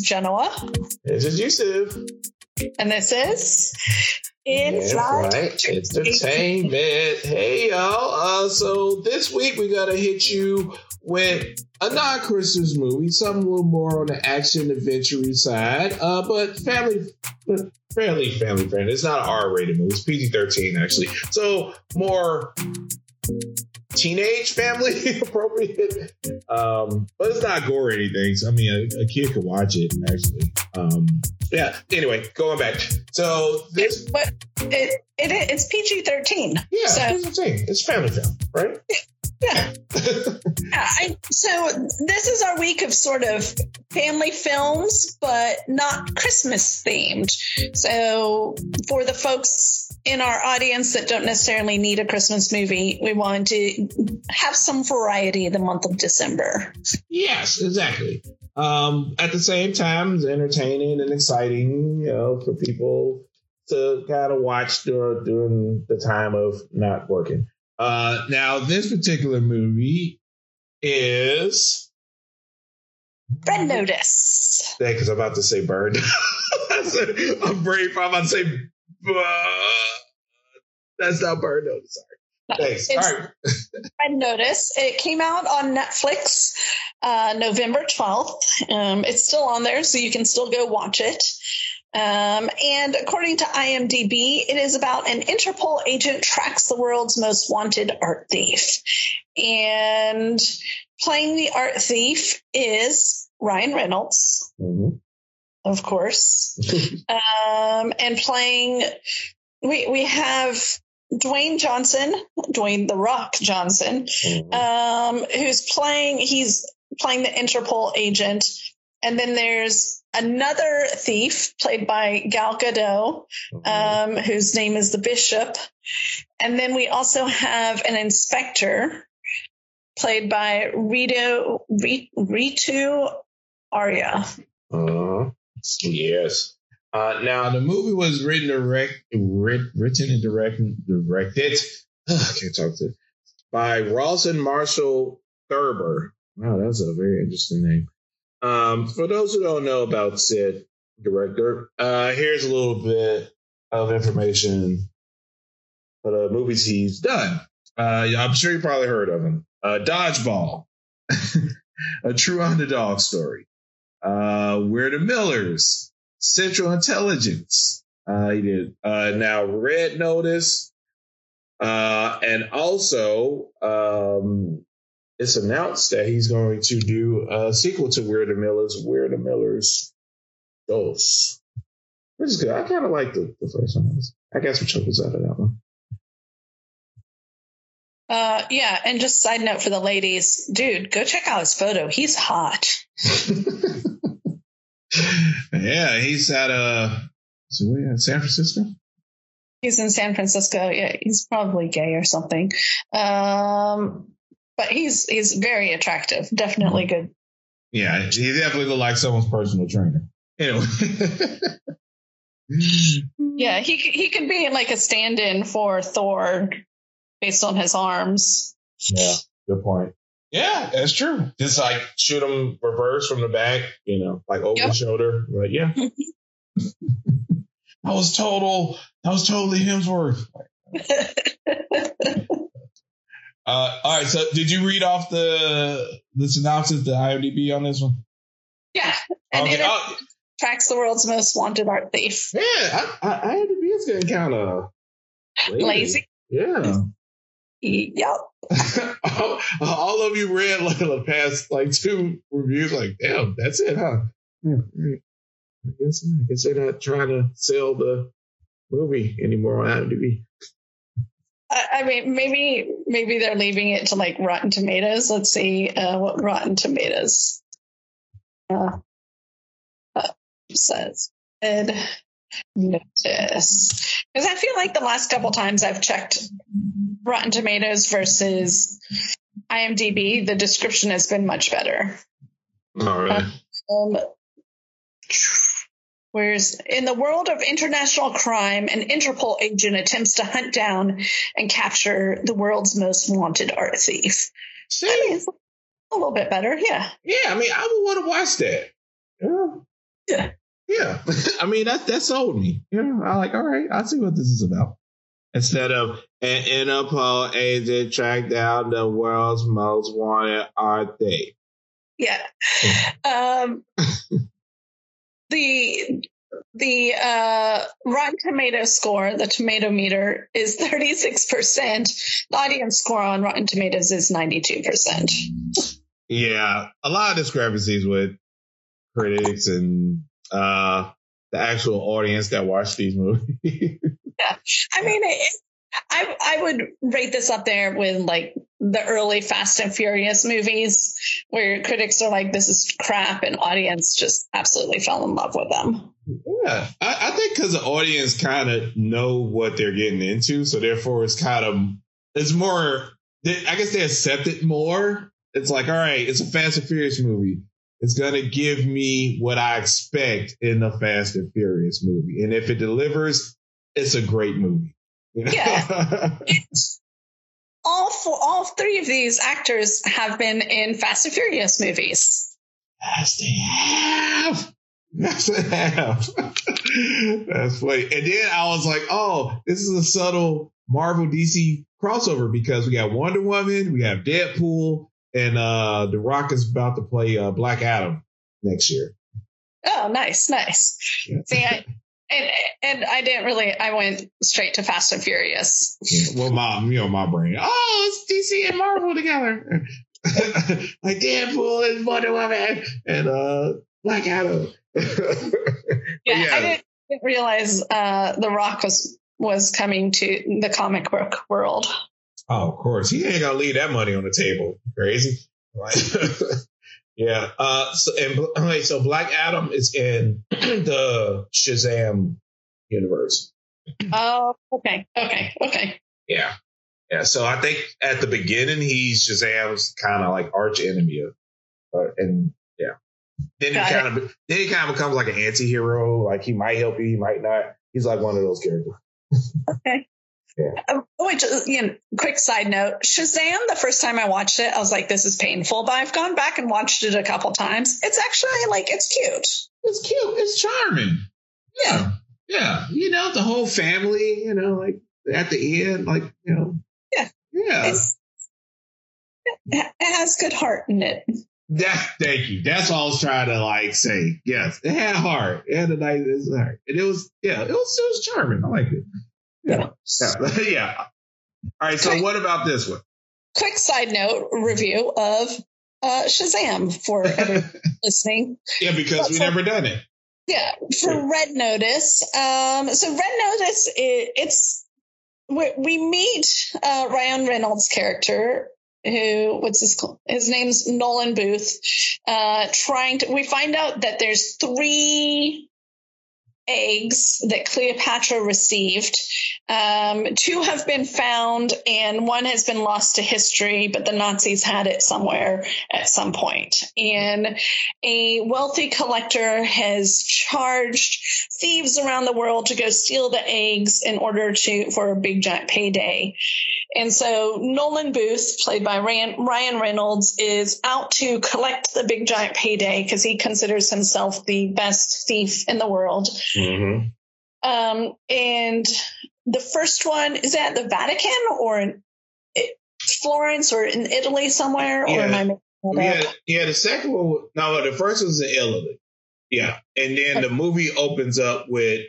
is Genoa. This is Yusuf. And this is In Flight right. Entertainment. Hey, y'all. Uh, so this week we got to hit you with a non Christmas movie, something a little more on the action adventure side, uh, but family, but fairly family friendly. It's not an R rated movie, it's PG 13 actually. So more teenage family appropriate. Um, but it's not gore or anything. So, I mean, a, a kid could watch it actually. Um, yeah. Anyway, going back. So this, But it, it it's PG thirteen. yeah, So- that's what I'm. It's family film, right? Yeah. I, so this is our week of sort of family films, but not Christmas themed. So for the folks in our audience that don't necessarily need a Christmas movie, we wanted to have some variety the month of December. yes, exactly. Um, at the same time, it's entertaining and exciting, you know, for people to kind of watch during, during the time of not working. Uh, now, this particular movie is Red Notice. Yeah, because I'm about to say bird. I'm brave. I'm about to say, that's not bird. No, sorry. Thanks. All It's- right. Red Notice. It came out on Netflix uh, November 12th. Um, it's still on there, so you can still go watch it. Um, and according to IMDb, it is about an Interpol agent tracks the world's most wanted art thief. And playing the art thief is Ryan Reynolds, Mhm. Of course. um, and playing, we, we have Dwayne Johnson, Dwayne the Rock Johnson, Mhm. um, who's playing, he's playing the Interpol agent. And then there's another thief played by Gal Gadot, um, whose name is the Bishop. And then we also have an inspector played by Rito, Ri- Ritu Arya. Uh, yes. Uh, now the movie was written direct, writ, written and directed, directed. I can't talk to by Rawson Marshall Thurber. Wow, that's a very interesting name. Um, for those who don't know about said director, uh, here's a little bit of information for the movies he's done. Uh, I'm sure you probably heard of him. Uh, Dodgeball, a true underdog story. Uh, We're the Millers, Central Intelligence. Uh, he did. Uh, now Red Notice. Uh, and also, um, it's announced that he's going to do a sequel to We're the Millers, We're the Millers Dos. Which is good. I kind of like the, the first one. I got some chuckles out of that one. Uh, yeah, and just side note for the ladies, dude, go check out his photo. He's hot. yeah, he's at uh, San Francisco. He's in San Francisco. Yeah, he's probably gay or something. Um, but he's he's very attractive. Definitely good. Yeah, he definitely looked like someone's personal trainer. Anyway. Yeah, he he could be like a stand-in for Thor based on his arms. Yeah, good point. Yeah, that's true. Just like shoot him reverse from the back, you know, like over Yep. the shoulder. But yeah. that was total that was totally Hemsworth. Uh, all right, so did you read off the the synopsis, the IMDb on this one? yeah, and Okay. it Oh, tracks the world's most wanted art thief. yeah, I, I, IMDb is getting kind of Lazy. Yeah. Yep. all, all of you read like the past like two reviews, like, damn, that's it, huh? Yeah, right. I guess I guess they're not trying to sell the movie anymore on IMDb. I, I mean, maybe maybe they're leaving it to like Rotten Tomatoes. Let's see uh, what Rotten Tomatoes uh, uh, says. Ed notice because I feel like the last couple times I've checked Rotten Tomatoes versus IMDb, the description has been much better. All right. Um, whereas in the world of international crime, an Interpol agent attempts to hunt down and capture the world's most wanted art thief. See, I mean, a little bit better, yeah. yeah, I mean, I would want to watch that. Yeah. Yeah. Yeah. I mean, that, that sold me. Know, I like, all right, I see what this is about. Instead of an Interpol agent track down the world's most wanted are they? Yeah. Um, the the uh, Rotten Tomato score, the tomato meter, is 36%. The audience score on Rotten Tomatoes is 92%. Yeah, a lot of discrepancies with critics and uh, the actual audience that watch these movies. yeah, I mean, it, I I would rate this up there with like the early Fast and Furious movies, where critics are like, "This is crap," and audience just absolutely fell in love with them. Yeah, I, I think because the audience kind of know what they're getting into, so therefore it's kind of it's more. I guess they accept it more. It's like, all right, it's a Fast and Furious movie. It's gonna give me what I expect in a Fast and Furious movie, and if it delivers, it's a great movie. You know? Yeah. all four, all three of these actors have been in Fast and Furious movies. Yes, they have. Yes, they have. That's funny. And then I was like, oh, this is a subtle Marvel DC crossover because we got Wonder Woman, we have Deadpool, and uh The Rock is about to play uh, Black Adam next year. Oh, nice, nice. Yeah. See, I, and and I didn't really. I went straight to Fast and Furious. Yeah, well, my you know my brain. Oh, it's DC and Marvel together. like Deadpool and Wonder Woman and uh Black Adam. yeah, yeah, I didn't, didn't realize uh, The Rock was was coming to the comic book world. Oh, of course. He ain't gonna leave that money on the table. Crazy. Right. Yeah. Uh, so, and, okay, so Black Adam is in the Shazam universe. Oh, okay. Okay. Okay. Yeah. Yeah. So I think at the beginning, he's Shazam's kind of like arch enemy. Uh, and yeah. Then Got he kind of then he kind of becomes like an anti-hero. Like he might help you, he might not. He's like one of those characters. Okay. Yeah. Oh, oh, wait, you know, quick side note Shazam, the first time I watched it, I was like, this is painful, but I've gone back and watched it a couple times. It's actually like, it's cute. It's cute. It's charming. Yeah. Yeah. You know, the whole family, you know, like at the end, like, you know. Yeah. Yeah. It's, it has good heart in it. That, thank you. That's all I was trying to like say. Yes, it had heart. It had a nice heart, and it was yeah, it was it was charming. I like it. Yeah. Yeah. yeah. All right. So quick, what about this one? Quick side note review of uh, Shazam for listening. Yeah, because we never done it. Yeah, for Red Notice. Um, so Red Notice, it, it's we, we meet uh, Ryan Reynolds' character, who what's his his name's Nolan Booth. Uh, trying to, we find out that there's three eggs that Cleopatra received. Um, two have been found, and one has been lost to history, but the Nazis had it somewhere at some point. And a wealthy collector has charged thieves around the world to go steal the eggs in order to for a big giant payday. And so Nolan Booth, played by Ryan Reynolds, is out to collect the big giant payday because he considers himself the best thief in the world. Mm-hmm. Um, and the first one is at the Vatican or in Florence or in Italy somewhere? Yeah. Or am I yeah, yeah, the second one, no, the first one's in Italy. Yeah. And then the movie opens up with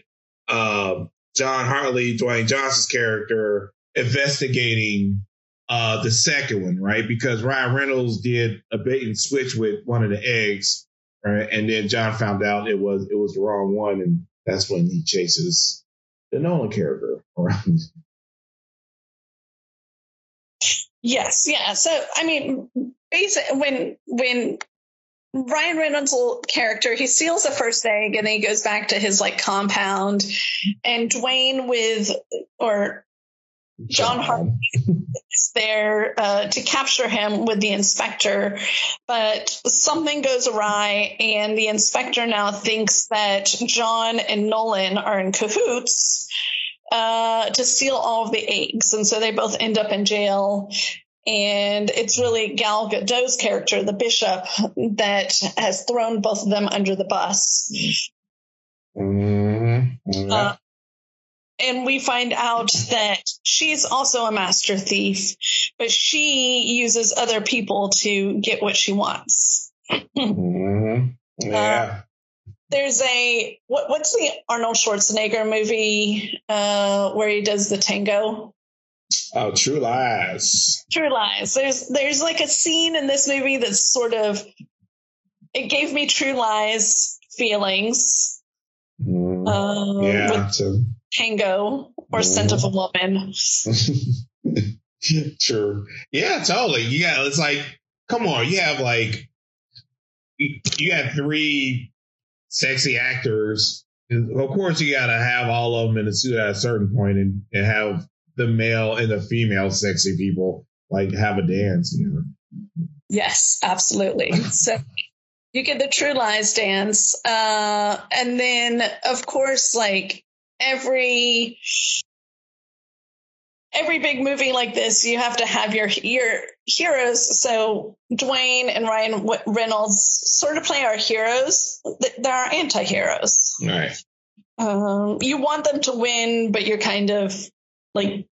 um, John Hartley, Dwayne Johnson's character, investigating uh, the second one, right? Because Ryan Reynolds did a bait and switch with one of the eggs, right? And then John found out it was it was the wrong one, and that's when he chases the Nolan character around. Yes, yeah. So I mean, basically, when when Ryan Reynolds' character, he steals the first egg and then he goes back to his like compound, and Dwayne with or John Hart is there uh, to capture him with the inspector, but something goes awry, and the inspector now thinks that John and Nolan are in cahoots uh, to steal all of the eggs, and so they both end up in jail. And it's really Gal Gadot's character, the bishop, that has thrown both of them under the bus. Mm-hmm. Uh, and we find out that she's also a master thief, but she uses other people to get what she wants. mm-hmm. Yeah. Uh, there's a what, what's the Arnold Schwarzenegger movie uh, where he does the tango? Oh, True Lies. True Lies. There's there's like a scene in this movie that's sort of it gave me True Lies feelings. Mm. Um, yeah. with tango or scent of a woman. True. Yeah, totally. Yeah, it's like, come on, you have like you got three sexy actors. Of course, you got to have all of them in a suit at a certain point, and, and have the male and the female sexy people like have a dance. You know. Yes, absolutely. So you get the True Lies dance, uh, and then of course, like every every big movie like this, you have to have your your heroes. So Dwayne and Ryan Reynolds sort of play our heroes. They're our anti-heroes. Right. Um, you want them to win, but you're kind of like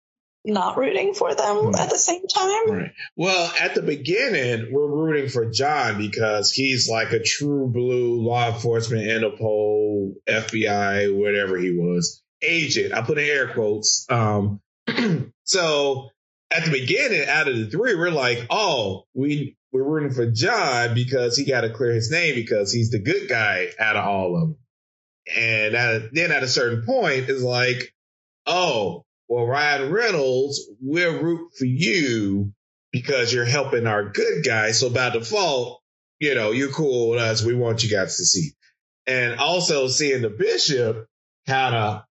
not rooting for them at the same time. Right. Well, at the beginning, we're rooting for John because he's like a true blue law enforcement, Interpol, FBI, whatever he was, agent. I put in air quotes. Um, so at the beginning, out of the three, we're like, oh, we we're rooting for John because he got to clear his name because he's the good guy out of all of them. And at, then at a certain point, it's like, oh, well, Ryan Reynolds, we'll root for you because you're helping our good guys. So by default, you know, you're cool with us. We want you guys to see. And also seeing the bishop kind of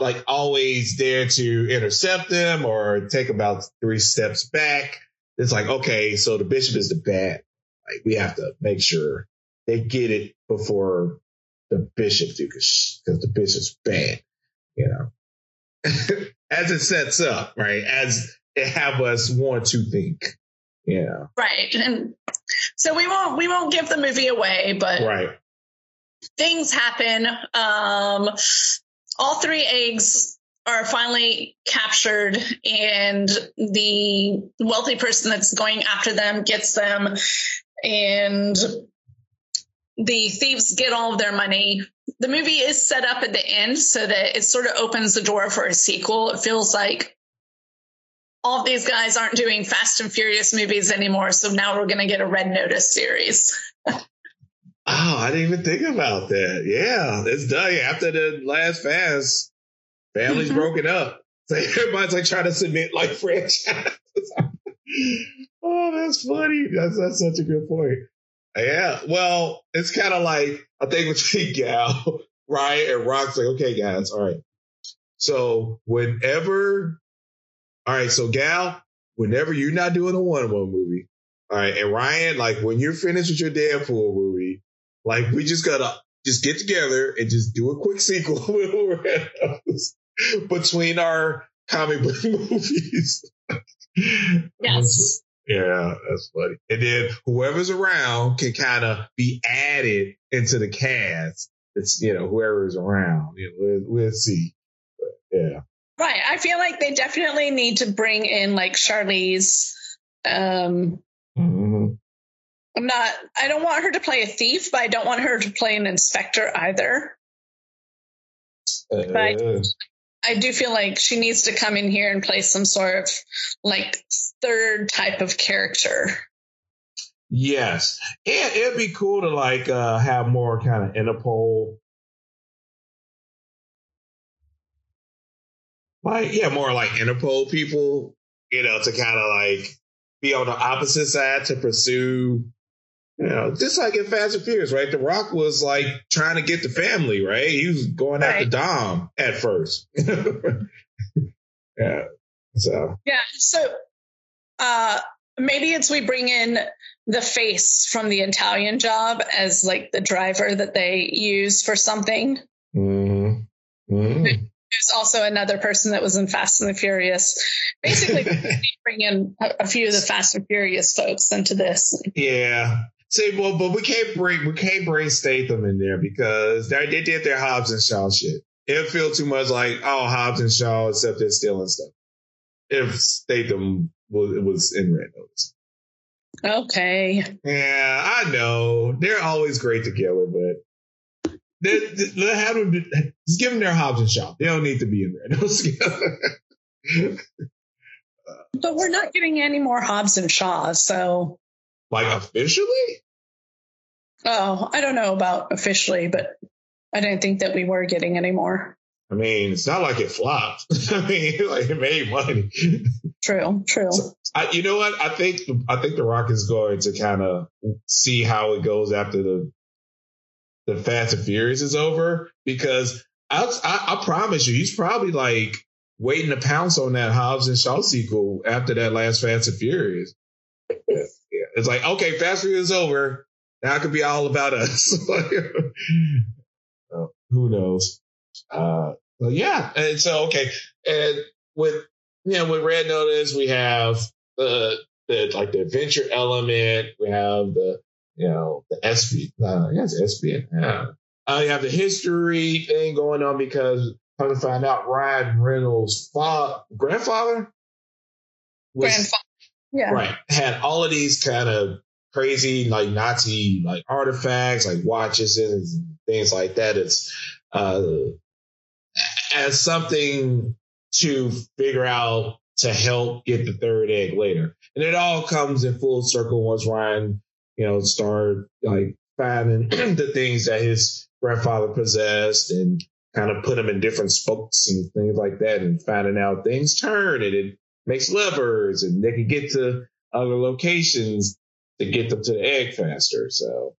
like always there to intercept them or take about three steps back. It's like, okay, so the bishop is the bad. Like we have to make sure they get it before the bishop do because the bishop's bad, you know. as it sets up, right? As it have us want to think. Yeah. Right. And so we won't we won't give the movie away, but right. things happen. Um all three eggs are finally captured and the wealthy person that's going after them gets them and the thieves get all of their money. The movie is set up at the end so that it sort of opens the door for a sequel. It feels like all these guys aren't doing Fast and Furious movies anymore, so now we're going to get a Red Notice series. oh, I didn't even think about that. Yeah, it's done. After the last Fast, family's mm-hmm. broken up. So everybody's like trying to submit like franchises. oh, that's funny. That's that's such a good point. Yeah. Well, it's kind of like I think between Gal, Ryan, and Rock's like, okay, guys, all right. So whenever, all right, so Gal, whenever you're not doing a Wonder Woman movie, all right, and Ryan, like when you're finished with your Deadpool movie, like we just gotta just get together and just do a quick sequel between our comic book movies. Yes. Yeah, that's funny. And then whoever's around can kind of be added into the cast. It's you know whoever's around. You know, we'll, we'll see. But, yeah. Right. I feel like they definitely need to bring in like Charlize. Um, mm-hmm. I'm not. I don't want her to play a thief, but I don't want her to play an inspector either. Uh, but I, I do feel like she needs to come in here and play some sort of like third type of character. Yes. And it'd be cool to like uh have more kind of Interpol. Like, yeah, more like Interpol people, you know, to kind of like be on the opposite side to pursue you know, just like in Fast and Furious, right? The Rock was like trying to get the family, right? He was going right. after Dom at first. yeah. So. Yeah. So, uh, maybe it's we bring in the face from the Italian job as like the driver that they use for something. Mm-hmm. Mm-hmm. who's also another person that was in Fast and the Furious. Basically, bring in a, a, few of the Fast and Furious folks into this. Yeah. See, well, but we can't bring we can't bring Statham in there because they, they did their Hobbs and Shaw shit. It feel too much like oh Hobbs and Shaw, except they're stealing stuff. If Statham was, was in Red Notice. Okay. Yeah, I know they're always great together, but let have them. Just give them their Hobbs and Shaw. They don't need to be in there. but we're not getting any more Hobbs and Shaw, so like officially. Oh, I don't know about officially, but I didn't think that we were getting any more. I mean, it's not like it flopped. I mean, like it made money. True, true. So, I, you know what? I think I think the Rock is going to kind of see how it goes after the the Fast and Furious is over because I, I, I promise you, he's probably like waiting to pounce on that Hobbs and Shaw sequel after that last Fast and Furious. yeah. It's like, okay, Fast and Furious is over. Now it could be all about us. uh, who knows? Uh, but yeah. And so, okay. And with, you know, with Red Notice, we have the, the, like the adventure element. We have the, you know, the SV, uh, yes, SV. Yeah. Uh, you have the history thing going on because come to find out Ryan Reynolds' fa- grandfather was, grandfather. Yeah. Right. Had all of these kind of crazy like Nazi like artifacts, like watches and things like that. It's uh as something to figure out to help get the third egg later. And it all comes in full circle once Ryan you know, start like finding the things that his grandfather possessed and kind of put them in different spokes and things like that and finding out things turn and it makes levers and they can get to other locations to get them to the egg faster. So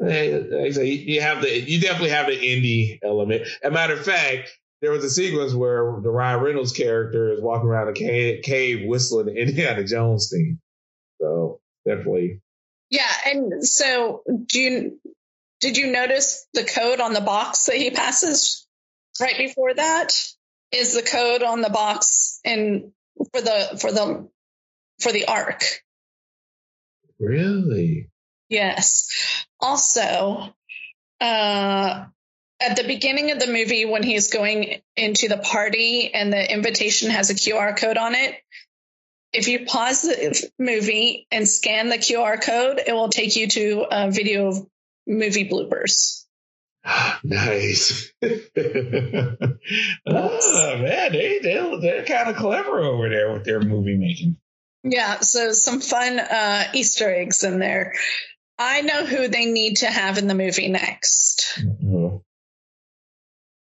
you have the you definitely have the Indy element. As a matter of fact, there was a sequence where the Ryan Reynolds character is walking around a cave, cave whistling the Indiana Jones theme. So definitely yeah, and so do you did you notice the code on the box that he passes right before that? Is the code on the box in for the for the for the ark? Really? Yes. Also, uh, at the beginning of the movie, when he's going into the party and the invitation has a QR code on it, if you pause the movie and scan the QR code, it will take you to a video of movie bloopers. nice. oh man, they they they're kind of clever over there with their movie making. Yeah, so some fun uh, Easter eggs in there. I know who they need to have in the movie next. Mm-hmm.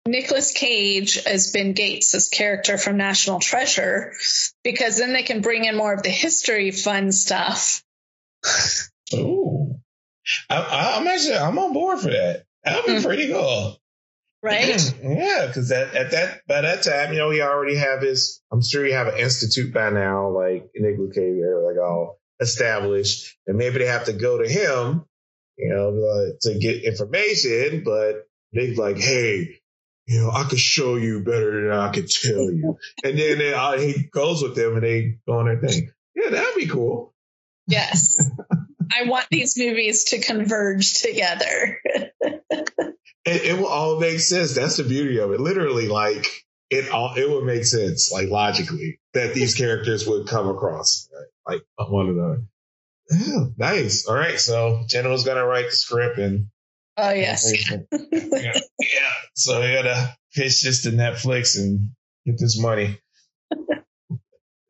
Nicolas Cage as Ben Gates' character from National Treasure, because then they can bring in more of the history fun stuff. Oh, I'm actually I'm on board for that. That'd be mm-hmm. pretty cool, right? yeah, because that at that by that time, you know, he already have his. I'm sure he have an institute by now, like Nicolas Cage, like all established, and maybe they have to go to him, you know, to get information, but they're like, hey you know, I could show you better than I could tell you. and then they, uh, he goes with them and they go on their thing. Yeah, that'd be cool. Yes. I want these movies to converge together. it, it, will all make sense. That's the beauty of it. Literally, like it all, it would make sense, like logically, that these characters would come across, right? like one another. Yeah, nice. All right, so Jenna was gonna write the script, and Oh yes. yeah. yeah. So I gotta pitch this to Netflix and get this money.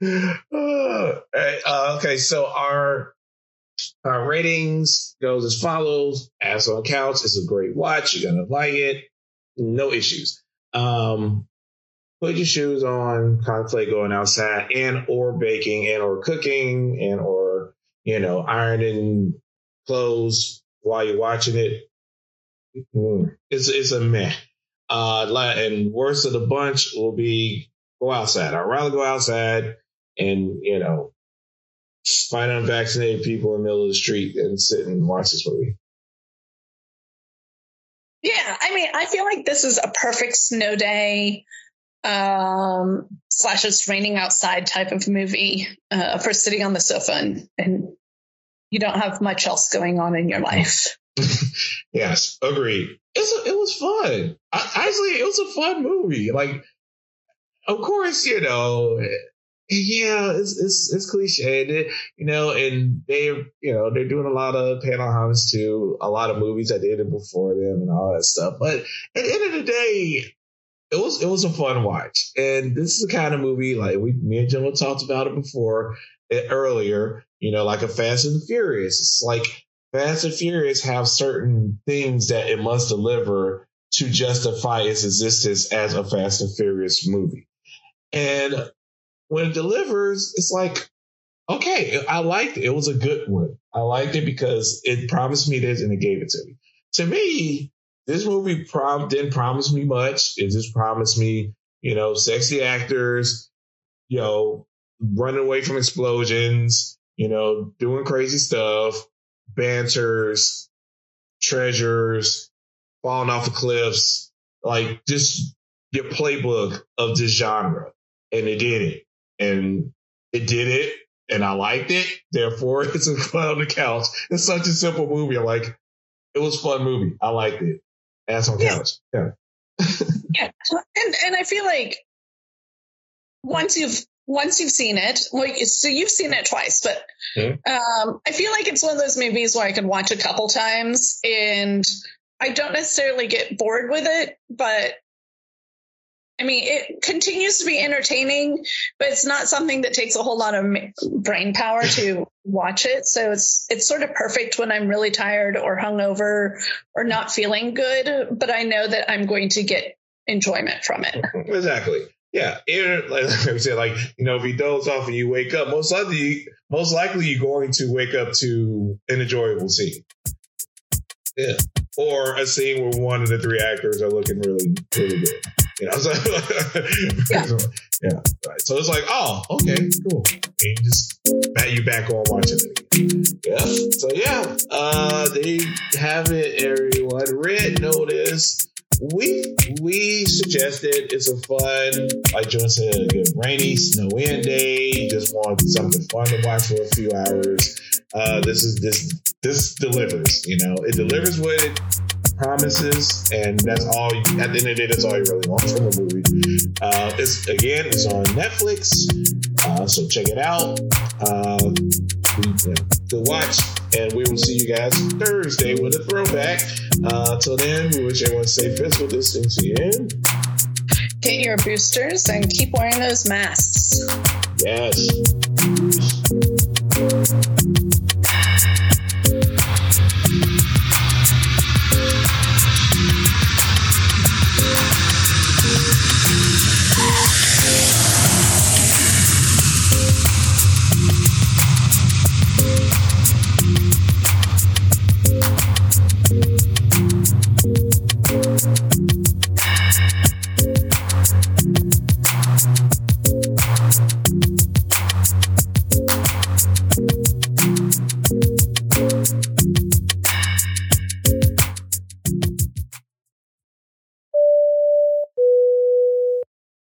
uh, okay, so our our ratings goes as follows. As on Couch is a great watch. You're gonna like it. No issues. Um, put your shoes on, contemplate going outside and or baking and or cooking and or, you know, ironing clothes while you're watching it. Mm. It's it's a meh. Uh, and worst of the bunch will be go outside. I'd rather go outside and you know find unvaccinated people in the middle of the street and sit and watch this movie. Yeah, I mean, I feel like this is a perfect snow day um, slash it's raining outside type of movie uh, for sitting on the sofa and, and you don't have much else going on in your life. yes, agreed. It's a, it was fun. I, actually, it was a fun movie. Like, of course, you know, yeah, it's it's, it's cliche, you know, and they, you know, they're doing a lot of panel homage to a lot of movies that they did before them and all that stuff. But at the end of the day, it was it was a fun watch, and this is the kind of movie like we me and Jim talked about it before it, earlier. You know, like a Fast and Furious. It's like Fast and Furious have certain things that it must deliver to justify its existence as a Fast and Furious movie. And when it delivers, it's like, okay, I liked it. It was a good one. I liked it because it promised me this and it gave it to me. To me, this movie prom- didn't promise me much. It just promised me, you know, sexy actors, you know, running away from explosions, you know, doing crazy stuff, banters, treasures, falling off the cliffs, like just your playbook of this genre. And it did it and it did it and I liked it. Therefore, it's a fun on the couch. It's such a simple movie. I'm like, it was a fun movie. I liked it. Ass on couch. Yeah. yeah. And and I feel like once you've once you've seen it, like so you've seen it twice, but mm-hmm. um, I feel like it's one of those movies where I can watch a couple times and I don't necessarily get bored with it, but I mean, it continues to be entertaining, but it's not something that takes a whole lot of brain power to watch it. So it's it's sort of perfect when I'm really tired or hungover or not feeling good, but I know that I'm going to get enjoyment from it. Mm-hmm. Exactly. Yeah, it, like I said, like you know, if you doze off and you wake up, most likely, most likely you're going to wake up to an enjoyable scene. Yeah, or a scene where one of the three actors are looking really, really good. You know, so, yeah. yeah, right. So it's like, oh, okay, cool. And you just bat you back on watching it again. Yeah. So yeah, uh, they have it, everyone. Red Notice. We we suggested it's a fun, like John said, a good rainy, snow in day. You just want something fun to watch for a few hours. Uh, this is this this delivers. You know, it delivers what it promises, and that's all. At the end of the day, that's all you really want from a movie. Uh, it's again, it's on Netflix, uh, so check it out. Uh, you good watch, and we will see you guys Thursday with a throwback. Uh, till then, we wish everyone safe physical distancing in. Get your boosters and keep wearing those masks. Yes.